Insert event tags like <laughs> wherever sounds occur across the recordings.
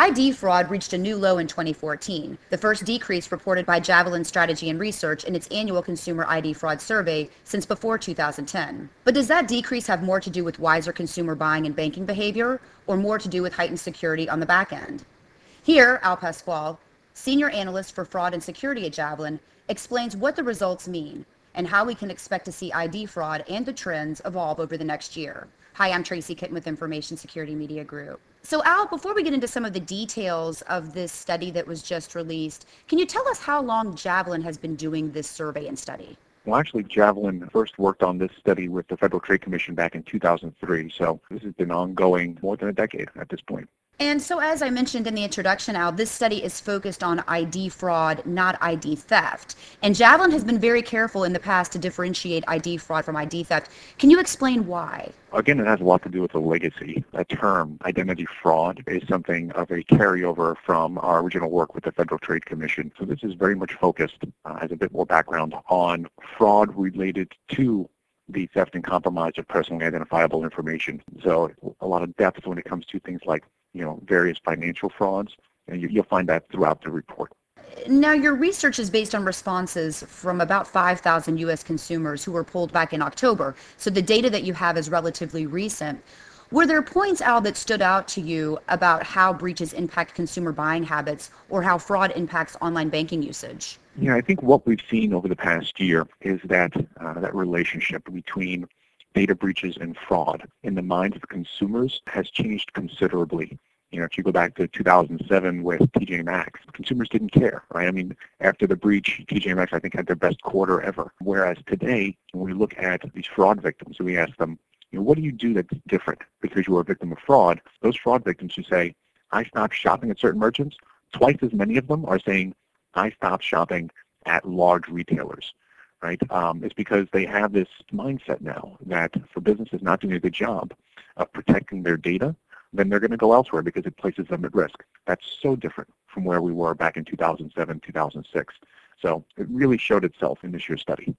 ID fraud reached a new low in 2014, the first decrease reported by Javelin Strategy and Research in its annual consumer ID fraud survey since before 2010. But does that decrease have more to do with wiser consumer buying and banking behavior, or more to do with heightened security on the back end? Here, Al Pascual, senior analyst for fraud and security at Javelin, explains what the results mean and how we can expect to see ID fraud and the trends evolve over the next year. Hi, I'm Tracy Kitten with Information Security Media Group. So, Al, before we get into some of the details of this study that was just released, can you tell us how long Javelin has been doing this survey and study? Well, actually, Javelin first worked on this study with the Federal Trade Commission back in 2003, so this has been ongoing more than a decade at this point. And so, as I mentioned in the introduction, Al, this study is focused on ID fraud, not ID theft. And Javelin has been very careful in the past to differentiate ID fraud from ID theft. Can you explain why? Again, it has a lot to do with the legacy. That term, identity fraud, is something of a carryover from our original work with the Federal Trade Commission. So this is very much focused, uh, as a bit more background, on fraud related to the theft and compromise of personally identifiable information. So a lot of depth when it comes to things like you know, various financial frauds, and you, will find that throughout the report. Now, your research is based on responses from about 5,000 U.S. consumers who were polled back in October. So the data that you have is relatively recent. Were there points, Al, that stood out to you about how breaches impact consumer buying habits or how fraud impacts online banking usage? Yeah, I think what we've seen over the past year is that uh, that relationship between data breaches and fraud in the minds of consumers has changed considerably. You know, if you go back to 2007 with TJ Maxx, consumers didn't care, right? I mean, after the breach, TJ Maxx, I think, had their best quarter ever. Whereas today, when we look at these fraud victims, and we ask them, you know, what do you do that's different because you were a victim of fraud? Those fraud victims who say, I stopped shopping at certain merchants, twice as many of them are saying, I stopped shopping at large retailers right? Um, is because they have this mindset now that for businesses not doing a good job of protecting their data, then they're going to go elsewhere because it places them at risk. That's so different from where we were back in 2007, 2006. So it really showed itself in this year's study.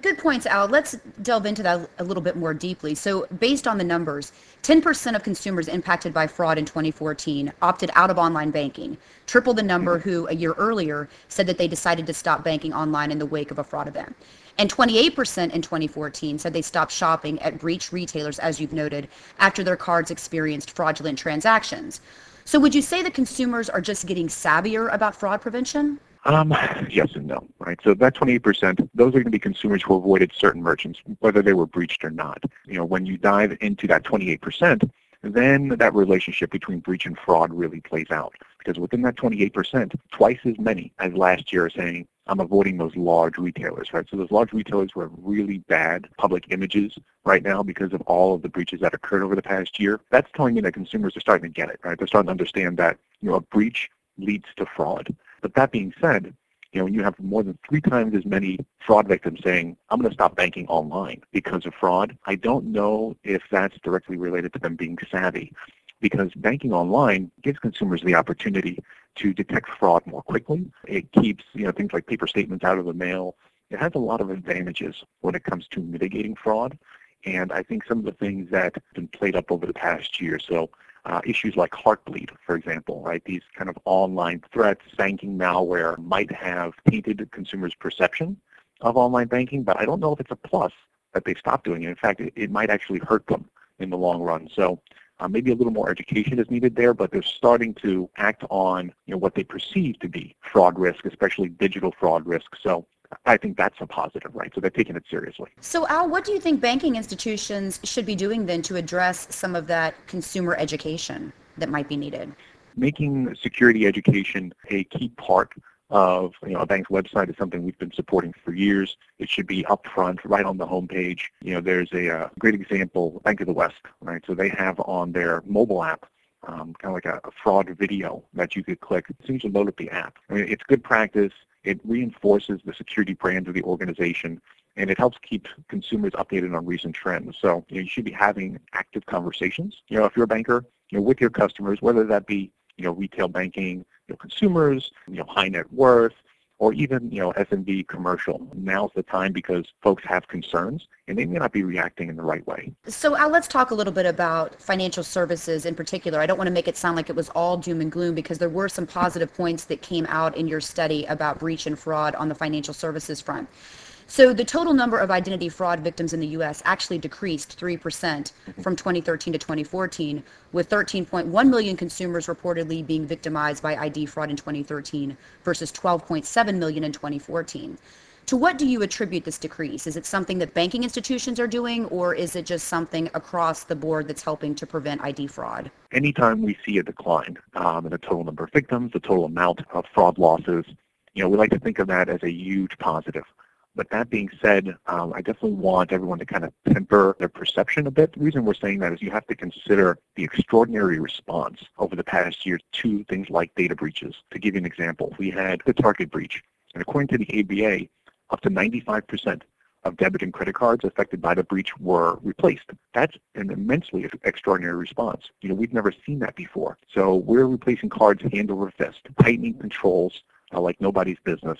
Good points, Al. Let's delve into that a little bit more deeply. So based on the numbers, 10% of consumers impacted by fraud in 2014 opted out of online banking, triple the number mm-hmm. who a year earlier said that they decided to stop banking online in the wake of a fraud event. And 28% in 2014 said they stopped shopping at breach retailers, as you've noted, after their cards experienced fraudulent transactions. So would you say that consumers are just getting savvier about fraud prevention? Um, yes and no, right? So that 28%, those are going to be consumers who avoided certain merchants, whether they were breached or not. You know, when you dive into that 28%, then that relationship between breach and fraud really plays out. Because within that 28%, twice as many as last year are saying, I'm avoiding those large retailers, right? So those large retailers who have really bad public images right now because of all of the breaches that occurred over the past year. That's telling me that consumers are starting to get it, right? They're starting to understand that, you know, a breach leads to fraud. But that being said, you know, when you have more than three times as many fraud victims saying, I'm going to stop banking online because of fraud, I don't know if that's directly related to them being savvy because banking online gives consumers the opportunity to detect fraud more quickly. It keeps, you know, things like paper statements out of the mail. It has a lot of advantages when it comes to mitigating fraud. And I think some of the things that have been played up over the past year. So uh, issues like Heartbleed, for example, right? These kind of online threats, banking malware might have tainted consumers' perception of online banking, but I don't know if it's a plus that they stop doing it. In fact, it, it might actually hurt them in the long run. So uh, maybe a little more education is needed there, but they're starting to act on you know, what they perceive to be fraud risk, especially digital fraud risk. So I think that's a positive, right? So they're taking it seriously. So, Al, what do you think banking institutions should be doing then to address some of that consumer education that might be needed? Making security education a key part of you know, a bank's website is something we've been supporting for years. It should be upfront, right on the homepage. You know, there's a, a uh, great example, Bank of the West, right? So they have on their mobile app um, kind of like a, a, fraud video that you could click as soon as you load up the app. I mean, it's good practice. It reinforces the security brand of the organization, and it helps keep consumers updated on recent trends. So you, know, you should be having active conversations. You know, if you're a banker, you know, with your customers, whether that be you know retail banking, you know, consumers, you know, high net worth, or even you know SMB commercial. Now's the time because folks have concerns and they may not be reacting in the right way. So Al, let's talk a little bit about financial services in particular. I don't want to make it sound like it was all doom and gloom because there were some positive points that came out in your study about breach and fraud on the financial services front. So the total number of identity fraud victims in the U.S. actually decreased 3% mm-hmm. from 2013 to 2014, with 13.1 million consumers reportedly being victimized by ID fraud in 2013 versus 12.7 million in 2014. To what do you attribute this decrease? Is it something that banking institutions are doing, or is it just something across the board that's helping to prevent ID fraud? Anytime we see a decline um, in the total number of victims, the total amount of fraud losses, you know, we like to think of that as a huge positive. But that being said, um, I definitely want everyone to kind of temper their perception a bit. The reason we're saying that is you have to consider the extraordinary response over the past year to things like data breaches. To give you an example, we had the Target breach, and according to the ABA, up to 95% of debit and credit cards affected by the breach were replaced. That's an immensely extraordinary response. You know, we've never seen that before. So we're replacing cards hand over fist, tightening controls uh, like nobody's business,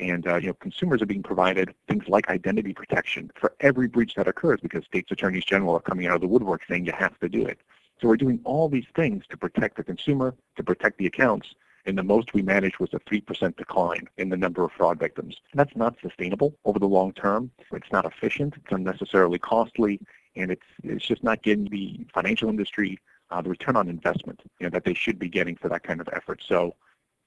and uh, you know, consumers are being provided things like identity protection for every breach that occurs because states attorneys general are coming out of the woodwork saying you have to do it. So we're doing all these things to protect the consumer, to protect the accounts, and the most we managed was a 3% decline in the number of fraud victims. And that's not sustainable over the long term. It's not efficient, it's unnecessarily costly, and it's, it's just not getting the financial industry uh, the return on investment you know, that they should be getting for that kind of effort. So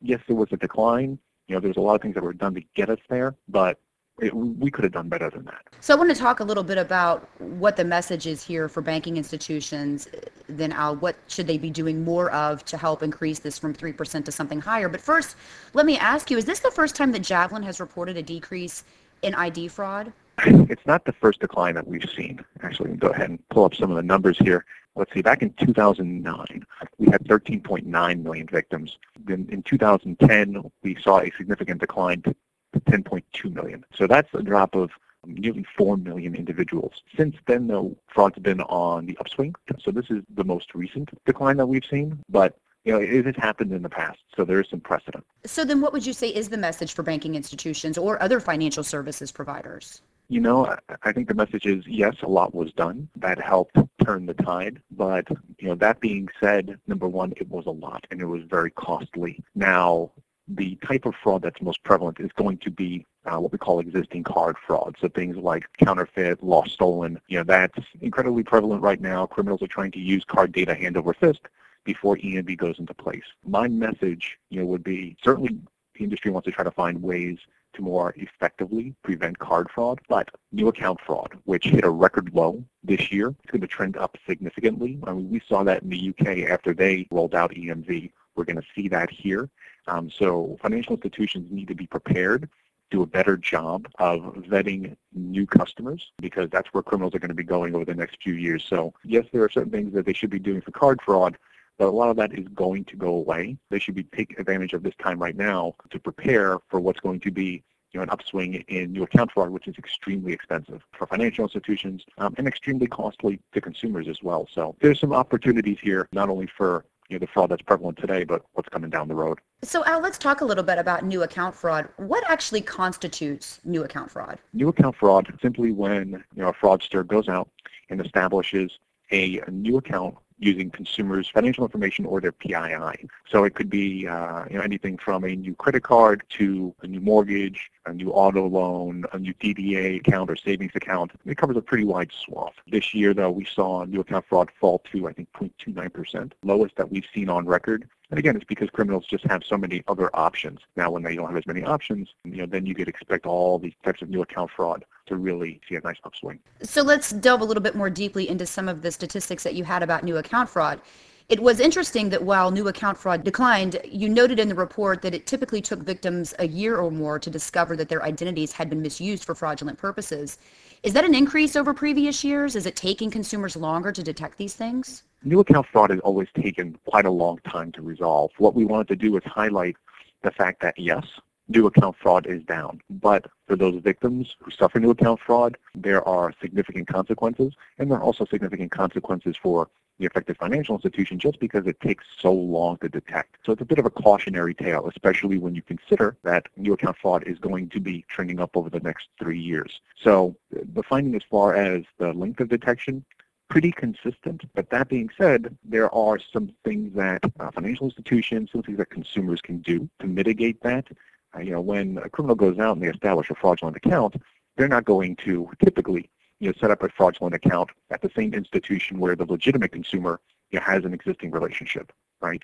yes, there was a decline, you know, there's a lot of things that were done to get us there, but it, we could have done better than that. So I want to talk a little bit about what the message is here for banking institutions. Then Al, what should they be doing more of to help increase this from 3% to something higher? But first, let me ask you, is this the first time that Javelin has reported a decrease in ID fraud? <laughs> It's not the first decline that we've seen. Actually, can go ahead and pull up some of the numbers here let's see, back in 2009, we had 13.9 million victims. Then in 2010, we saw a significant decline to 10.2 million. So that's a drop of nearly 4 million individuals. Since then, though, fraud's been on the upswing. So this is the most recent decline that we've seen, but you know, it has happened in the past, so there is some precedent. So then what would you say is the message for banking institutions or other financial services providers? You know, I think the message is yes, a lot was done. That helped turn the tide. But, you know, that being said, number one, it was a lot and it was very costly. Now, the type of fraud that's most prevalent is going to be uh, what we call existing card fraud. So things like counterfeit, lost stolen, you know, that's incredibly prevalent right now. Criminals are trying to use card data hand over fist before EMV goes into place. My message, you know, would be certainly the industry wants to try to find ways to more effectively prevent card fraud. But new account fraud, which hit a record low this year, it's going to trend up significantly. I mean, we saw that in the UK after they rolled out EMV. We're going to see that here. Um, so financial institutions need to be prepared do a better job of vetting new customers because that's where criminals are going to be going over the next few years. So yes, there are certain things that they should be doing for card fraud, but a lot of that is going to go away. They should be taking advantage of this time right now to prepare for what's going to be you know, an upswing in new account fraud, which is extremely expensive for financial institutions um, and extremely costly to consumers as well. So there's some opportunities here, not only for you know, the fraud that's prevalent today, but what's coming down the road. So Al, let's talk a little bit about new account fraud. What actually constitutes new account fraud? New account fraud simply when you know, a fraudster goes out and establishes a, a new account using consumers' financial information or their PII. So it could be uh, you know, anything from a new credit card to a new mortgage, a new auto loan, a new DDA account or savings account. It covers a pretty wide swath. This year, though, we saw new account fraud fall to, I think, 0.29%, lowest that we've seen on record. And again, it's because criminals just have so many other options. Now, when they don't have as many options, you know, then you could expect all these types of new account fraud to really see a nice upswing. So let's delve a little bit more deeply into some of the statistics that you had about new account fraud. It was interesting that while new account fraud declined, you noted in the report that it typically took victims a year or more to discover that their identities had been misused for fraudulent purposes. Is that an increase over previous years? Is it taking consumers longer to detect these things? New account fraud has always taken quite a long time to resolve. What we wanted to do is highlight the fact that yes, new account fraud is down. But for those victims who suffer new account fraud, there are significant consequences, and there are also significant consequences for the affected financial institution just because it takes so long to detect. So it's a bit of a cautionary tale, especially when you consider that new account fraud is going to be trending up over the next three years. So the finding as far as the length of detection, pretty consistent. But that being said, there are some things that uh, financial institutions, some things that consumers can do to mitigate that. Uh, you know, when a criminal goes out and they establish a fraudulent account, they're not going to typically you know, set up a fraudulent account at the same institution where the legitimate consumer you know, has an existing relationship, right?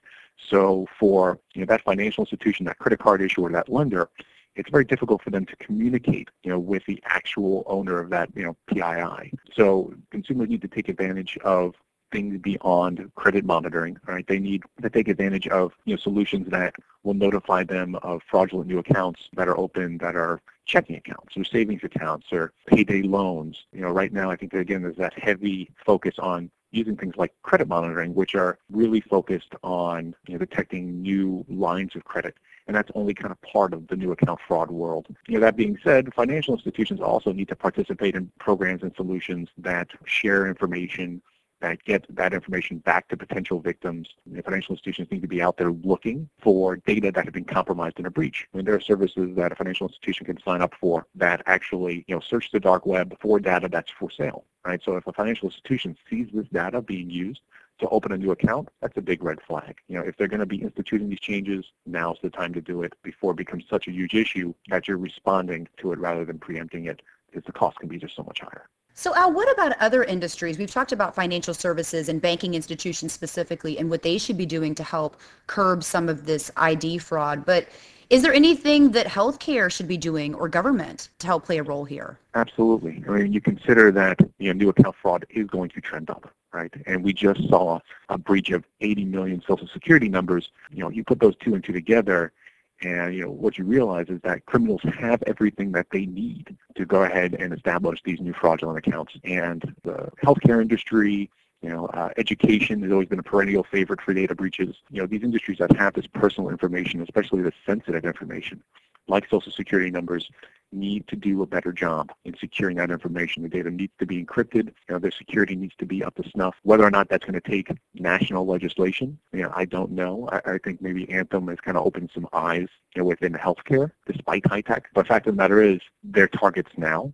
So for you know, that financial institution, that credit card issuer, that lender, it's very difficult for them to communicate, you know, with the actual owner of that, you know, PII. So consumers need to take advantage of things beyond credit monitoring, right? They need to take advantage of you know, solutions that will notify them of fraudulent new accounts that are open that are checking accounts or savings accounts or payday loans. You know, right now I think that, again there's that heavy focus on using things like credit monitoring, which are really focused on you know, detecting new lines of credit. And that's only kind of part of the new account fraud world. You know, that being said, financial institutions also need to participate in programs and solutions that share information that get that information back to potential victims. Financial institutions need to be out there looking for data that had been compromised in a breach. I mean, there are services that a financial institution can sign up for that actually, you know, search the dark web for data that's for sale, right? So if a financial institution sees this data being used to open a new account, that's a big red flag. You know, if they're going to be instituting these changes, now's the time to do it before it becomes such a huge issue that you're responding to it rather than preempting it because the cost can be just so much higher. So Al, what about other industries? We've talked about financial services and banking institutions specifically and what they should be doing to help curb some of this ID fraud. But is there anything that healthcare should be doing or government to help play a role here? Absolutely. I mean, you consider that you know, new account fraud is going to trend up, right? And we just saw a breach of 80 million Social Security numbers. You know, you put those two and two together, and you know what you realize is that criminals have everything that they need to go ahead and establish these new fraudulent accounts. And the healthcare industry, you know, uh, education has always been a perennial favorite for data breaches. You know, these industries that have this personal information, especially the sensitive information, like social security numbers, need to do a better job in securing that information. The data needs to be encrypted. You know, their security needs to be up to snuff. Whether or not that's going to take national legislation, you know, I don't know. I, I think maybe Anthem has kind of opened some eyes you know, within healthcare, despite HITECH. But the fact of the matter is, they're targets now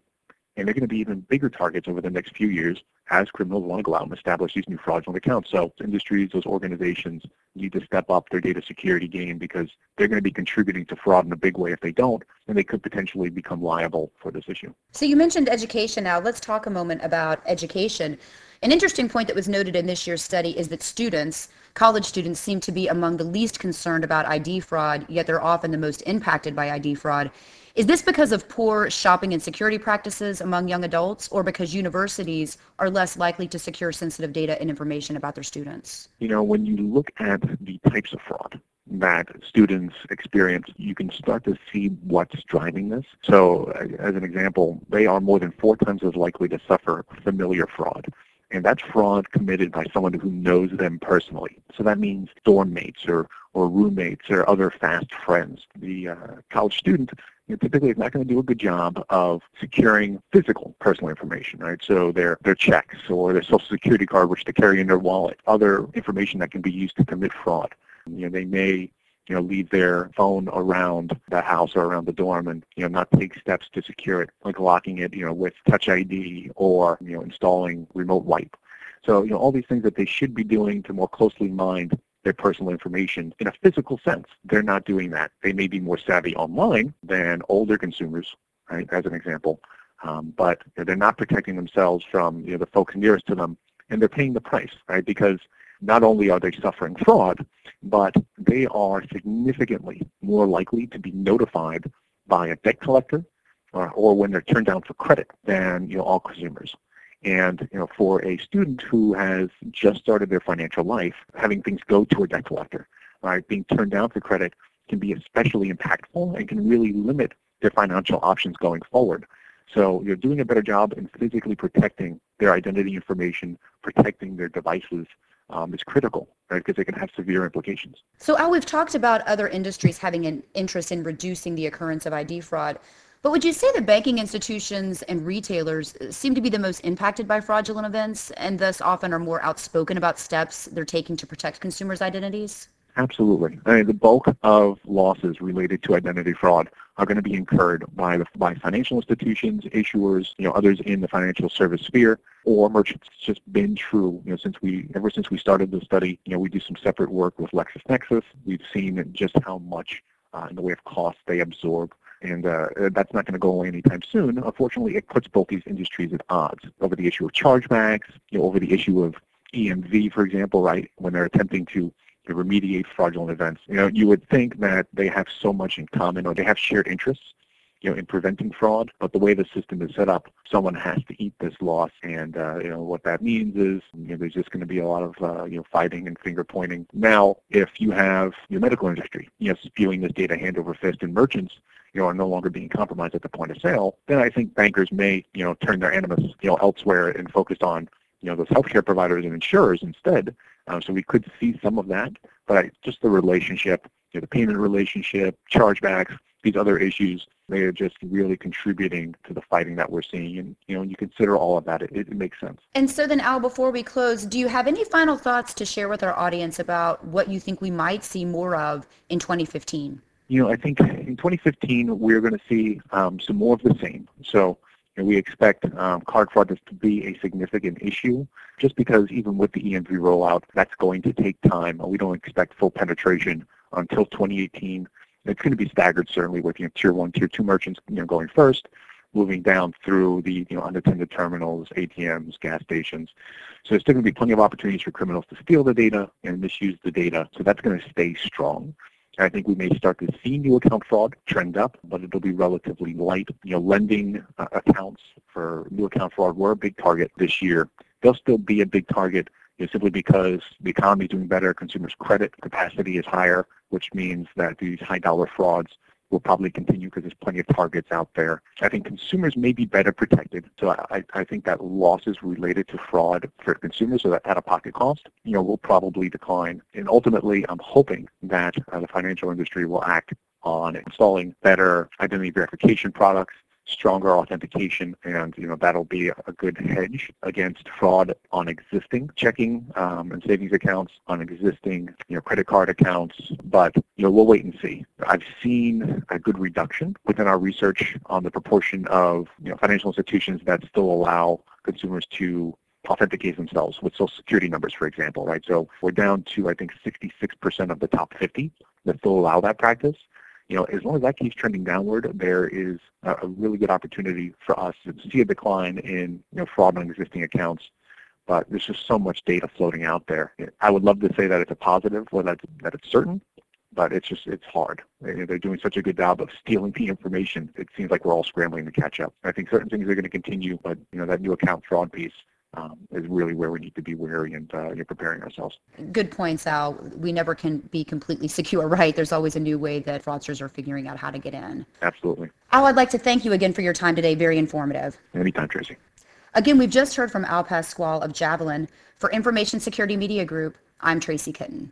and they're going to be even bigger targets over the next few years as criminals want to go out and establish these new fraudulent accounts. So industries, those organizations need to step up their data security game because they're going to be contributing to fraud in a big way if they don't, and they could potentially become liable for this issue. So you mentioned education now. Let's talk a moment about education. An interesting point that was noted in this year's study is that students, college students, seem to be among the least concerned about ID fraud, yet they're often the most impacted by ID fraud. Is this because of poor shopping and security practices among young adults or because universities are less likely to secure sensitive data and information about their students? You know, when you look at the types of fraud that students experience, you can start to see what's driving this. So as an example, they are more than four times as likely to suffer familiar fraud and that's fraud committed by someone who knows them personally. So that means dorm mates or, or roommates or other fast friends. The uh, college student you know, typically it's not going to do a good job of securing physical personal information, right? So their their checks or their social security card, which they carry in their wallet, other information that can be used to commit fraud. You know, they may you know, leave their phone around the house or around the dorm and, you know, not take steps to secure it, like locking it, you know, with Touch ID or, you know, installing remote wipe. So, you know, all these things that they should be doing to more closely mind their personal information in a physical sense. They're not doing that. They may be more savvy online than older consumers, right, as an example, um, but they're not protecting themselves from you know, the folks nearest to them, and they're paying the price, right, because not only are they suffering fraud, but they are significantly more likely to be notified by a debt collector or, or when they're turned down for credit than you know, all consumers. And you know, for a student who has just started their financial life, having things go to a debt collector, right, being turned down for credit can be especially impactful and can really limit their financial options going forward. So you're doing a better job in physically protecting their identity information, protecting their devices um, is critical, right, because it can have severe implications. So Al, we've talked about other industries having an interest in reducing the occurrence of ID fraud. But would you say that banking institutions and retailers seem to be the most impacted by fraudulent events and thus often are more outspoken about steps they're taking to protect consumers' identities? Absolutely. I mean, the bulk of losses related to identity fraud are going to be incurred by the, by financial institutions, issuers, you know, others in the financial service sphere, or merchants. It's just been true, you know, since we ever since we started the study. You know, we do some separate work with LexisNexis. We've seen just how much uh, in the way of cost they absorb and uh, that's not going to go away anytime soon. Unfortunately, it puts both these industries at odds over the issue of chargebacks, you know, over the issue of EMV, for example, right, when they're attempting to remediate fraudulent events. You know, you would think that they have so much in common or they have shared interests, you know, in preventing fraud, but the way the system is set up, someone has to eat this loss, and uh, you know what that means is you know, there's just going to be a lot of uh, you know fighting and finger pointing. Now, if you have your medical industry, you know, spewing this data hand over fist, and merchants you know, are no longer being compromised at the point of sale, then I think bankers may, you know, turn their animus, you know, elsewhere and focus on, you know, those healthcare providers and insurers instead. Um, so we could see some of that, but I, just the relationship, you know, the payment relationship, chargebacks, these other issues, they are just really contributing to the fighting that we're seeing. And, you know, when you consider all of that, it, it makes sense. And so then, Al, before we close, do you have any final thoughts to share with our audience about what you think we might see more of in 2015? You know, I think in 2015, we're going to see um, some more of the same. So and we expect um, card fraud to be a significant issue just because even with the EMV rollout, that's going to take time. We don't expect full penetration until 2018. It's going to be staggered certainly with you know, tier one, tier two merchants you know, going first, moving down through the you know, unattended terminals, ATMs, gas stations. So there's still going to be plenty of opportunities for criminals to steal the data and misuse the data. So that's going to stay strong. I think we may start to see new account fraud trend up, but it'll be relatively light. You know, lending uh, accounts for new account fraud were a big target this year. They'll still be a big target you know, simply because the economy is doing better, consumers' credit capacity is higher, which means that these high dollar frauds will probably continue because there's plenty of targets out there. I think consumers may be better protected. So I, I think that losses related to fraud for consumers, so that out-of-pocket cost, you know, will probably decline. And ultimately, I'm hoping that uh, the financial industry will act on installing better identity verification products stronger authentication, and you know that'll be a good hedge against fraud on existing checking um, and savings accounts, on existing you know credit card accounts. But you know we'll wait and see. I've seen a good reduction within our research on the proportion of you know financial institutions that still allow consumers to authenticate themselves with social security numbers, for example, right? So we're down to, I think, 66% of the top 50 that still allow that practice you know, as long as that keeps trending downward, there is a really good opportunity for us to see a decline in you know, fraud on existing accounts. But there's just so much data floating out there. I would love to say that it's a positive, or that, that it's certain, but it's just it's hard. They're doing such a good job of stealing the information. It seems like we're all scrambling to catch up. I think certain things are going to continue, but you know that new account fraud piece um, is really where we need to be wary and uh, you're preparing ourselves. Good points, Al. We never can be completely <laughs> secure, right? There's always a new way that fraudsters are figuring out how to get in. Absolutely. Al, I'd like to thank you again for your time today. Very informative. Anytime, Tracy. Again, we've just heard from Al Pascual of Javelin. For Information Security Media Group, I'm Tracy Kitten.